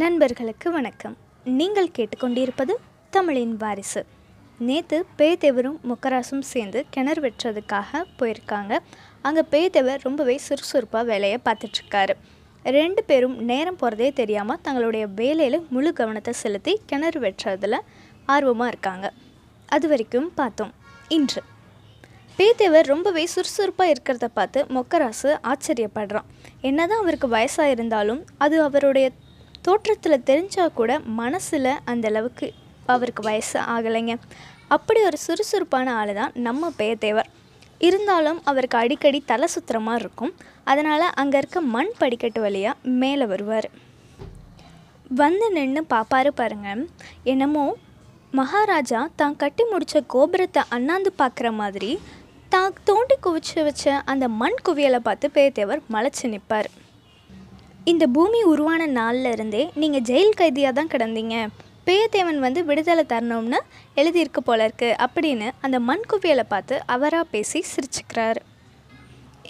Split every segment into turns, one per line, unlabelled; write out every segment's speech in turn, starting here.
நண்பர்களுக்கு வணக்கம். நீங்கள் கேட்டுக்கொண்டிருப்பது தமிழின் வாரிசு. நேற்று பேய்தேவரும் முக்கராசும் சேர்ந்து கிணறு வெட்டுறதுக்காக போயிருக்காங்க. அங்கே பேய்தேவர் ரொம்பவே சுறுசுறுப்பாக வேலையை பார்த்துட்ருக்காரு. ரெண்டு பேரும் நேரம் போகிறதே தெரியாமல் தங்களுடைய வேலையில் முழு கவனத்தை செலுத்தி கிணறு வெட்டுறதுல ஆர்வமாக இருக்காங்க. அது வரைக்கும் பார்த்தோம். இன்று. பேத்தேவர் ரொம்பவே சுறுசுறுப்பாக இருக்கிறத பார்த்து மொக்கராசு ஆச்சரியப்படுறான். என்னதான் அவருக்கு வயசாக இருந்தாலும் அது அவருடைய தோற்றத்தில் தெரிஞ்சால் கூட மனசில் அந்த அளவுக்கு அவருக்கு வயசு ஆகலைங்க. அப்படி ஒரு சுறுசுறுப்பான ஆள் தான் நம்ம பேத்தேவர் இருந்தாலும் அவருக்கு அடிக்கடி தலை சுற்றுற மாதிரி இருக்கும். அதனால் அங்கே இருக்க மண் படிக்கட்டு வழியாக மேலே வருவார். வந்து நின்று பாப்பாரு பாருங்க. என்னமோ மகாராஜா தான் கட்டி முடித்த கோபுரத்தை அண்ணாந்து பார்க்குற மாதிரி தான் தோண்டி குவிச்சு வச்ச அந்த மண் குவியலை பார்த்து பேத்தேவர் மலைச்சு நிற்பார் இந்த பூமி உருவான நாள்ல இருந்தே நீங்கள் ஜெயில் கைதியாக தான் கிடந்தீங்க. பேயத்தேவன் வந்து விடுதலை தரணும்னு எழுதியிருக்கு போல இருக்கு அப்படின்னு அந்த மண் குவியலை பார்த்து அவராக பேசி சிரிச்சுக்கிறாரு.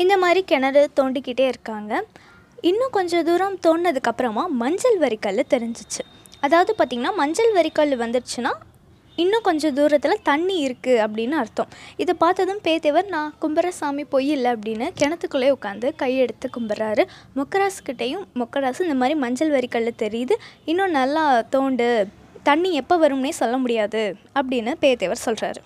இந்த மாதிரி கிணறு தோண்டிக்கிட்டே இருக்காங்க. இன்னும் கொஞ்சம் தூரம் தோண்டினதுக்கப்புறமா மஞ்சள் வரிக்கல் தெரிஞ்சிச்சு. அதாவது பார்த்திங்கன்னா மஞ்சள் வரிக்கல் வந்துருச்சுன்னா இன்னும் கொஞ்சம் தூரத்தில் தண்ணி இருக்குது அப்படின்னு அர்த்தம். இதை பார்த்ததும் பேத்தேவர் நான் கும்பரசாமி பொய் இல்லை அப்படின்னு கிணத்துக்குள்ளே உட்காந்து கையெடுத்து கும்பிட்றாரு மொக்கராசுக்கிட்டேயும் மொக்கராசு இந்த மாதிரி மஞ்சள் வரிக்கல் தெரியுது. இன்னும் நல்லா தோண்டு தண்ணி எப்போ வரும்னே சொல்ல முடியாது அப்படின்னு பேத்தேவர் சொல்கிறாரு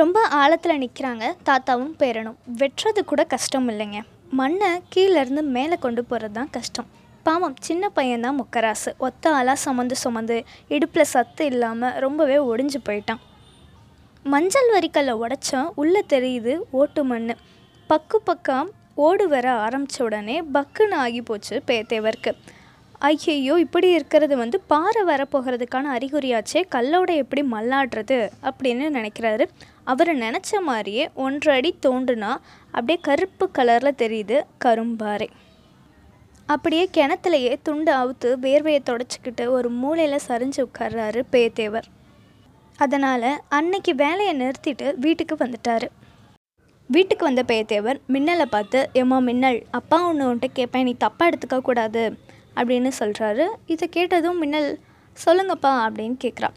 ரொம்ப ஆழத்தில் நிற்கிறாங்க தாத்தாவும் பேரனும். வெட்டுறது கூட கஷ்டம் இல்லைங்க. மண்ணை கீழேருந்து மேலே கொண்டு போகிறது தான் கஷ்டம். பாவம் சின்ன பையன்தான் முக்கராசு. ஒத்த ஆளாக சுமந்து சுமந்து இடுப்பில் சத்து இல்லாமல் ரொம்பவே ஒடிஞ்சு போயிட்டான். மஞ்சள் வரிக்கல்லை உடச்சா உள்ளே தெரியுது ஓட்டு மண் பக்கு பக்கம் ஓடு வர ஆரம்பித்த உடனே பக்குன்னு ஆகி போச்சு பேத்தேவருக்கு. ஐயையோ இப்படி இருக்கிறது வந்து பாறை வரப்போகிறதுக்கான அறிகுறியாச்சே கல்லோட எப்படி மல்லாடுறது அப்படின்னு நினைக்கிறாரு. அவர் நினச்ச மாதிரியே ஒன்றடி அடி தோண்டுனா அப்படியே கருப்பு கலரில் தெரியுது கரும்பாறை. அப்படியே கிணத்துலையே துண்டு அவுத்து வேர்வையை தொடச்சிக்கிட்டு ஒரு மூலையில் சரிஞ்சு உட்கார்றாரு பேத்தேவர் அதனால் அன்னைக்கு வேலையை நிறுத்திட்டு வீட்டுக்கு வந்துட்டார். வீட்டுக்கு வந்த பேத்தேவர் மின்னலை பார்த்து எம்மா மின்னல் அப்பா ஒன்று உன்ட்ட கேட்பேன் நீ தப்பாக எடுத்துக்க கூடாது அப்படின்னு சொல்கிறாரு இதை கேட்டதும் மின்னல் சொல்லுங்கப்பா அப்படின்னு கேட்குறா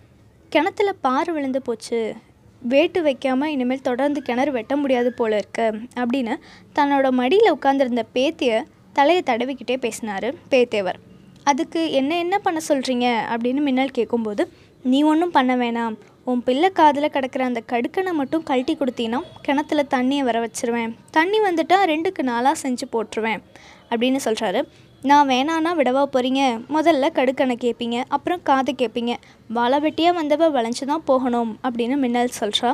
கிணத்துல பாறை விழுந்து போச்சு. வேட்டு வைக்காமல் இனிமேல் தொடர்ந்து கிணறு வெட்ட முடியாது போல இருக்கு அப்படின்னு தன்னோட மடியில் உட்காந்துருந்த பேத்தியை தலையை தடவிக்கிட்டே பேசினார் பேத்தேவர். அதுக்கு என்ன என்ன பண்ண சொல்கிறீங்க அப்படின்னு மின்னல் கேட்கும்போது நீ ஒன்றும் பண்ண வேணாம். உன் பிள்ளை காதில் கிடக்கிற அந்த கடுக்கனை மட்டும் கழட்டி கொடுத்தீங்கன்னா கிணத்துல தண்ணியை வர வச்சுருவேன். தண்ணி வந்துட்டால் ரெண்டுக்கு நாளாக செஞ்சு போட்டுருவேன். அப்படின்னு சொல்கிறாரு நான் வேணான்னா விடவா போகிறீங்க முதல்ல கடுக்கனை கேட்பீங்க அப்புறம் காது கேட்பீங்க வலை வெட்டியாக வந்தவ வளைஞ்சு தான் போகணும் அப்படின்னு மின்னல் சொல்கிறா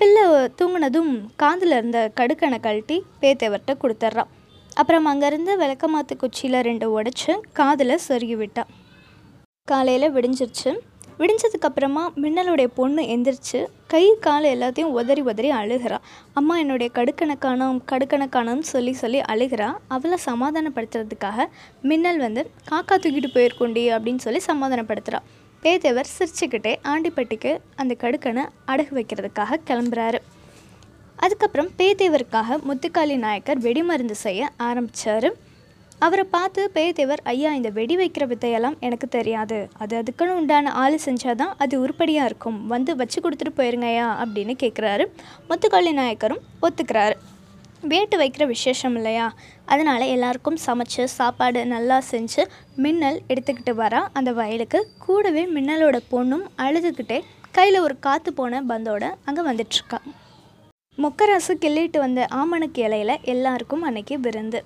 பிள்ளை தூங்கினதும் காதில் இருந்த கடுக்கனை கழட்டி பேத்தேவர்கிட்ட கொடுத்துட்றா அப்புறம் அங்கேருந்து விளக்கமாத்து குச்சியில் ரெண்டு உடச்சி காதில் சொருகி விட்டா. காலையில் விடிஞ்சிருச்சு. விடிஞ்சதுக்கப்புறமா மின்னலுடைய பொண்ணு எந்திரிச்சு கை கால் எல்லாத்தையும் உதறி உதறி அழுகிறா. அம்மா என்னுடைய கடுக்கனை காணோம் சொல்லி சொல்லி அழுகிறா. அவளை சமாதானப்படுத்துறதுக்காக மின்னல் வந்து காக்கா தூக்கிட்டு போயிருக்கோண்டி அப்படின்னு சொல்லி சமாதானப்படுத்துகிறா பேதேவர் சிரிச்சுக்கிட்டே ஆண்டிப்பட்டிக்கு அந்த கடுக்கனை அடகு வைக்கிறதுக்காக கிளம்புறாரு. அதுக்கப்புறம் பேதேவருக்காக முத்துக்காளி நாயக்கர் வெடிமருந்து செய்ய ஆரம்பித்தார் அவரை பார்த்து பேதேவர் ஐயா இந்த வெடி வைக்கிற வித்தையெல்லாம் எனக்கு தெரியாது. அது அதுக்குன்னு உண்டான ஆள் செஞ்சால் தான் அது உருப்படியாக இருக்கும். வந்து வச்சு கொடுத்துட்டு போயிருங்கய்யா அப்படின்னு கேட்குறாரு முத்துக்காளி நாயக்கரும் ஒத்துக்கிறாரு. வேட்டு வைக்கிற விசேஷம் இல்லையா? அதனால் எல்லாருக்கும் சமைச்சு சாப்பாடு நல்லா செஞ்சு மின்னல் எடுத்துக்கிட்டு வரா. அந்த வயலுக்கு கூடவே மின்னலோட பொண்ணும் அழுதுகிட்டே கையில் ஒரு காற்று போன பந்தோட அங்கே வந்துட்டுருக்கா மொக்கராசு கிள்ளிட்டு வந்த ஆமணக்கு இலையில எல்லாருக்கும் அன்னைக்கு விருந்து.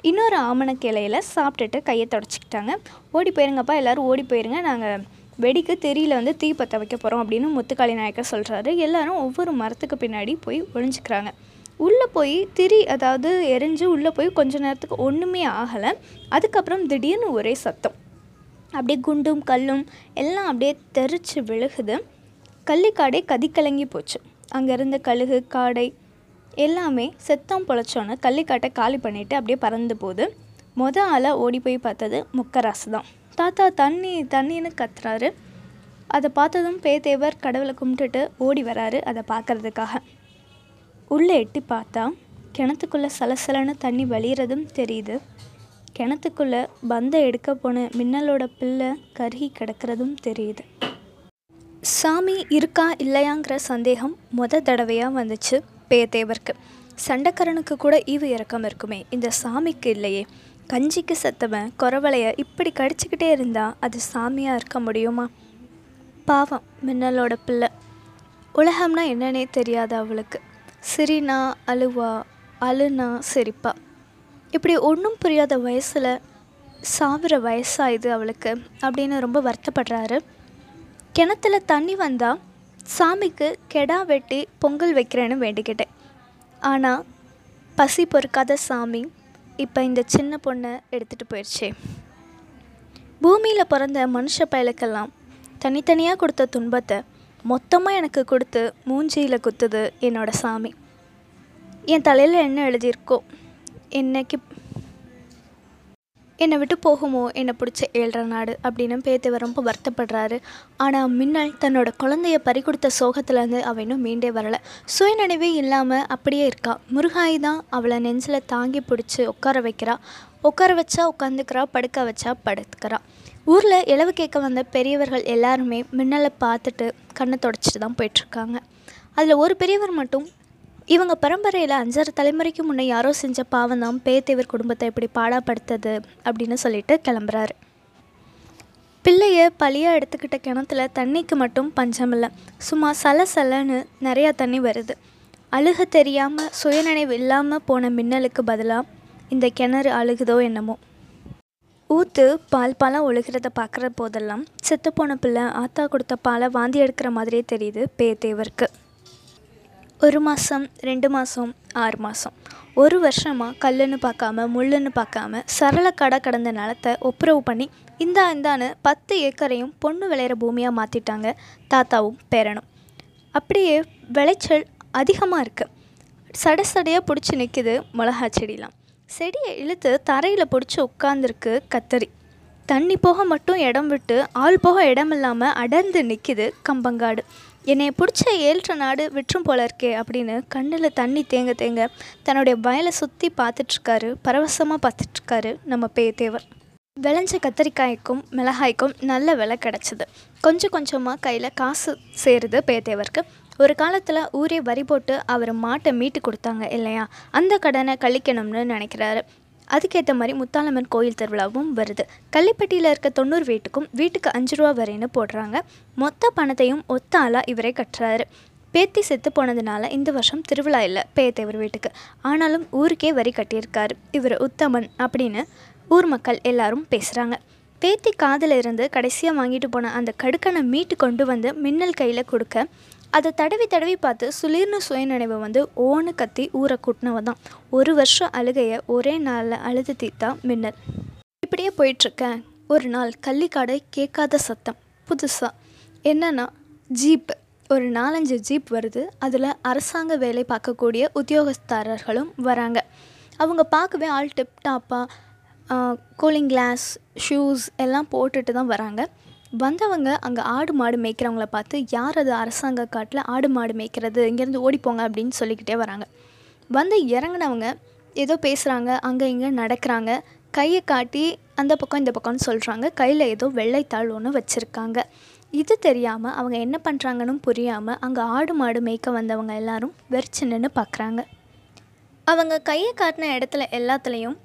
இன்னொரு ஆமணக்கு இலையில் சாப்பிட்டுட்டு கையை தொடச்சிக்கிட்டாங்க. ஓடி போயிருங்கப்பா எல்லோரும் ஓடி போயிருங்க. நாங்கள் வெடிக்கு தெரியல வந்து தீ பற்ற வைக்க போகிறோம் அப்படின்னு முத்துக்காளி நாயக்கர் சொல்கிறாரு எல்லாரும் ஒவ்வொரு மரத்துக்கு பின்னாடி போய் ஒழிஞ்சிக்கிறாங்க உள்ளே போய் திரி அதாவது எரிஞ்சு உள்ளே போய் கொஞ்ச நேரத்துக்கு ஒன்றுமே ஆகலை. அதுக்கப்புறம் திடீர்னு ஒரே சத்தம். அப்படியே குண்டும் கல்லும் எல்லாம் அப்படியே தெரிச்சு விழுகுது. கள்ளிக்காடே கதிக்கலங்கி போச்சு. அங்கே இருந்த கழுகு காடை எல்லாமே செத்தம் பொழைச்சோன்னு கள்ளிக்காட்டை காலி பண்ணிவிட்டு அப்படியே பறந்து போகுது. மொத ஆளாக ஓடி போய் பார்த்தது முக்கராசு தான் தாத்தா தண்ணி தண்ணின்னு கத்துறாரு. அதை பார்த்ததும் பேத்தேவர் கடவுளை கும்பிட்டுட்டு ஓடி வராரு அதை பார்க்கறதுக்காக. உள்ளே எட்டி பார்த்தா கிணத்துக்குள்ளே சலசலன்னு தண்ணி வழியிறதும் தெரியுது. கிணத்துக்குள்ளே பந்தை எடுக்க போன மின்னலோட பிள்ளை கருகி கிடக்கிறதும் தெரியுது. சாமி இருக்கா இல்லையாங்கிற சந்தேகம் முத தடவையாக வந்துச்சு பேயத்தேவருக்கு சண்டைக்காரனுக்கு கூட ஈவு இறக்கம் இருக்குமே. இந்த சாமிக்கு இல்லையே. கஞ்சிக்கு செத்தவன் குறவலைய இப்படி கடிச்சிக்கிட்டே இருந்தால் அது சாமியாக இருக்க முடியுமா? பாவம் மின்னலோட பிள்ளை. உலகம்னா என்னன்னே தெரியாது அவளுக்கு. சிரினா அழுவா அழுனா சிரிப்பா. இப்படி ஒன்றும் புரியாத வயசில் சாவிற வயசாக இது அவளுக்கு அப்படின்னு ரொம்ப வருத்தப்படுறாரு. கிணத்துல தண்ணி வந்தால் சாமிக்கு கெடா வெட்டி பொங்கல் வைக்கிறேன்னு வேண்டிக்கிட்டேன். ஆனால் பசி பொறுக்காத சாமி இப்போ இந்த சின்ன பொண்ணை எடுத்துகிட்டு போயிடுச்சே பூமியில் பிறந்த மனுஷ பயலுக்கெல்லாம் தனித்தனியாக கொடுத்த துன்பத்தை மொத்தமாக எனக்கு கொடுத்து மூஞ்சியில் குத்துது என்னோடய சாமி. என் தலையில் என்ன எழுதியிருக்கோ என்னைக்கு என்னை விட்டு போகுமோ? என்னை பிடிச்ச ஏழ்ற நாடு அப்படின்னு பேத்தவர் ரொம்ப வருத்தப்படுறாரு. ஆனால் மின்னல் தன்னோட குழந்தைய பறிகொடுத்த சோகத்துலேருந்து அவள் இன்னும் மீண்டே வரலை. சுயநினைவே இல்லாமல் அப்படியே இருக்கா. முருகாய் தான் அவளை நெஞ்சில் தாங்கி பிடிச்சி உட்கார வைக்கிறா. உட்கார வச்சா உட்காந்துக்கிறா படுக்க வச்சா படுத்துக்கிறா. ஊரில் இளவு கேட்க வந்த பெரியவர்கள் எல்லாருமே மின்னலை பார்த்துட்டு கண்ணை தொடச்சிட்டு தான் போயிட்டுருக்காங்க அதில் ஒரு பெரியவர் மட்டும் இவங்க பரம்பரையில் அஞ்சாறு தலைமுறைக்கு முன்னே யாரோ செஞ்ச பாவம் தான் பேத்தேவர் குடும்பத்தை இப்படி பாடாப்படுத்தது அப்படின்னு சொல்லிட்டு கிளம்புறாரு. பிள்ளைய பழியாக எடுத்துக்கிட்ட கிணத்துல தண்ணிக்கு மட்டும் பஞ்சமில்லை. சும்மா சல சலன்னு நிறையா தண்ணி வருது. அழுக தெரியாமல் சுயநினைவு இல்லாமல் போன மின்னலுக்கு பதிலாக இந்த கிணறு அழுகுதோ என்னமோ. ஊற்று பால் பாலாக ஒழுகிறத பார்க்குற போதெல்லாம் செத்துப்போன பிள்ளை ஆத்தா கொடுத்த பாலை வாந்தி எடுக்கிற மாதிரியே தெரியுது பேத்தேவருக்கு ஒரு மாதம் ரெண்டு மாதம் ஆறு மாதம் ஒரு வருஷமாக கல்லுன்னு பார்க்காம முள்ளுன்னு பார்க்காம சரள கடை கடந்த நிலத்தை ஒப்புரவு பண்ணி இந்தா இந்தான்னு பத்து ஏக்கரையும் பொண்ணு விளையிற பூமியாக மாற்றிட்டாங்க தாத்தாவும் பேரனும். அப்படியே விளைச்சல் அதிகமாக இருக்குது சட சடையாக பிடிச்சி நிற்கிது மிளகா செடிலாம். செடியை இழுத்து தரையில் பிடிச்சி உட்காந்துருக்கு கத்தரி. தண்ணி போக மட்டும் இடம் விட்டு ஆள் போக இடம் இல்லாமல் அடர்ந்து நிற்கிது கம்பங்காடு. என்னை பிடிச்ச ஏழ்ற நாடு விற்றும் போல இருக்கே அப்படின்னு கண்ணில் தண்ணி தேங்க தேங்க தன்னுடைய வயலை சுற்றி பார்த்துட்ருக்காரு பரவசமாக பார்த்துட்ருக்காரு நம்ம பேத்தேவர் விளைஞ்ச கத்திரிக்காய்க்கும் மிளகாய்க்கும் நல்ல விலை கிடச்சிது. கொஞ்சம் கொஞ்சமாக கையில் காசு சேருது பேத்தேவருக்கு ஒரு காலத்தில் ஊரே வரி போட்டு அவர் மாட்டை மீட்டு கொடுத்தாங்க இல்லையா? அந்த கடனை கழிக்கணும்னு நினைக்கிறாரு. அதுக்கேற்ற மாதிரி முத்தாலம்மன் கோயில் திருவிழாவும் வருது. கள்ளிப்பட்டியில் இருக்க தொண்ணூறு வீட்டுக்கும் வீட்டுக்கு அஞ்சு ரூபா வரைன்னு போடுறாங்க. மொத்த பணத்தையும் ஒத்த ஆளாக இவரே கட்டுறாரு. பேத்தி செத்து போனதுனால இந்த வருஷம் திருவிழா இல்லை பேத்தேவர் வீட்டுக்கு. ஆனாலும் ஊருக்கே வரி கட்டியிருக்காரு. இவர் உத்தமன் அப்படின்னு ஊர் மக்கள் எல்லாரும் பேசுகிறாங்க பேத்தி காதில் இருந்து கடைசியாக வாங்கிட்டு போன அந்த கடுக்கனை மீட்டு கொண்டு வந்து மின்னல் கையில் கொடுக்க அதை தடவி தடவி பார்த்து சுளிர்னு சுயநினைவு வந்து ஓன்னு கத்தி ஊரை கூட்டினவ தான் ஒரு வருஷம் அழுகையை ஒரே நாளில் அழுது தீத்தா மின்னல். இப்படியே போயிட்டுருக்கேன் ஒரு நாள் கள்ளிக்காடை கேட்காத சத்தம். புதுசாக என்னென்னா ஜீப். ஒரு நாலஞ்சு ஜீப் வருது. அதில் அரசாங்க வேலை பார்க்கக்கூடிய உத்தியோகஸ்தாரர்களும் வராங்க. அவங்க பார்க்கவே ஆள் டிப்டாப்பாக கூலிங் கிளாஸ் ஷூஸ் எல்லாம் போட்டுட்டு தான் வராங்க. வந்தவங்க அங்கே ஆடு மாடு மேய்க்கிறவங்கள பார்த்து யார் அது அரசாங்க காட்டில் ஆடு மாடு மேய்க்கிறது? இங்கேருந்து ஓடிப்போங்க அப்படின்னு சொல்லிக்கிட்டே வராங்க. வந்து இறங்குனவங்க ஏதோ பேசுகிறாங்க அங்கே இங்கே நடக்கிறாங்க. கையை காட்டி அந்த பக்கம் இந்த பக்கம்னு சொல்கிறாங்க கையில் ஏதோ வெள்ளைத்தாள் ஒன்று வச்சுருக்காங்க. இது தெரியாமல் அவங்க என்ன பண்ணுறாங்கன்னு புரியாமல் அங்கே ஆடு மாடு மேய்க்க வந்தவங்க எல்லாரும் வெறிச்சு நின்று பார்க்குறாங்க அவங்க கையை காட்டின இடத்துல எல்லாத்துலேயும்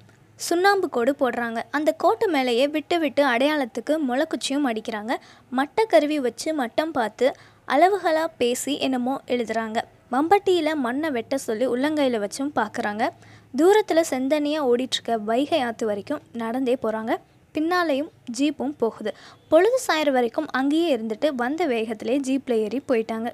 சுண்ணாம்பு கோடு போடுறாங்க. அந்த கோட்டு மேலேயே விட்டு விட்டு அடையாளத்துக்கு முளைக்குச்சியும் அடிக்கிறாங்க. மட்டை கருவி வச்சு மட்டம் பார்த்து அளவுகளாக பேசி என்னமோ எழுதுறாங்க. மம்பட்டியில் மண்ணை வெட்ட சொல்லி உள்ளங்கையில் வச்சும் பார்க்குறாங்க தூரத்தில் செந்தனியாக ஓடிட்டுருக்க வைகை ஆற்று வரைக்கும் நடந்தே போகிறாங்க பின்னாலேயும் ஜீப்பும் போகுது. பொழுது சாயிற வரைக்கும் அங்கேயே இருந்துட்டு வந்த வேகத்திலே ஜீப்பில் ஏறி போயிட்டாங்க.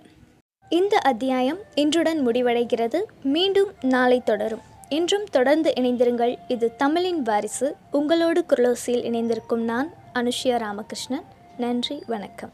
இந்த அத்தியாயம் இன்றுடன் முடிவடைகிறது. மீண்டும் நாளை தொடரும். இன்றும் தொடர்ந்து இணைந்திருங்கள். இது தமிழின் வாரிசு. உங்களோடு குரலோசியில் இணைந்திருக்கும் நான் அனுஷ்யா ராமகிருஷ்ணன். நன்றி வணக்கம்.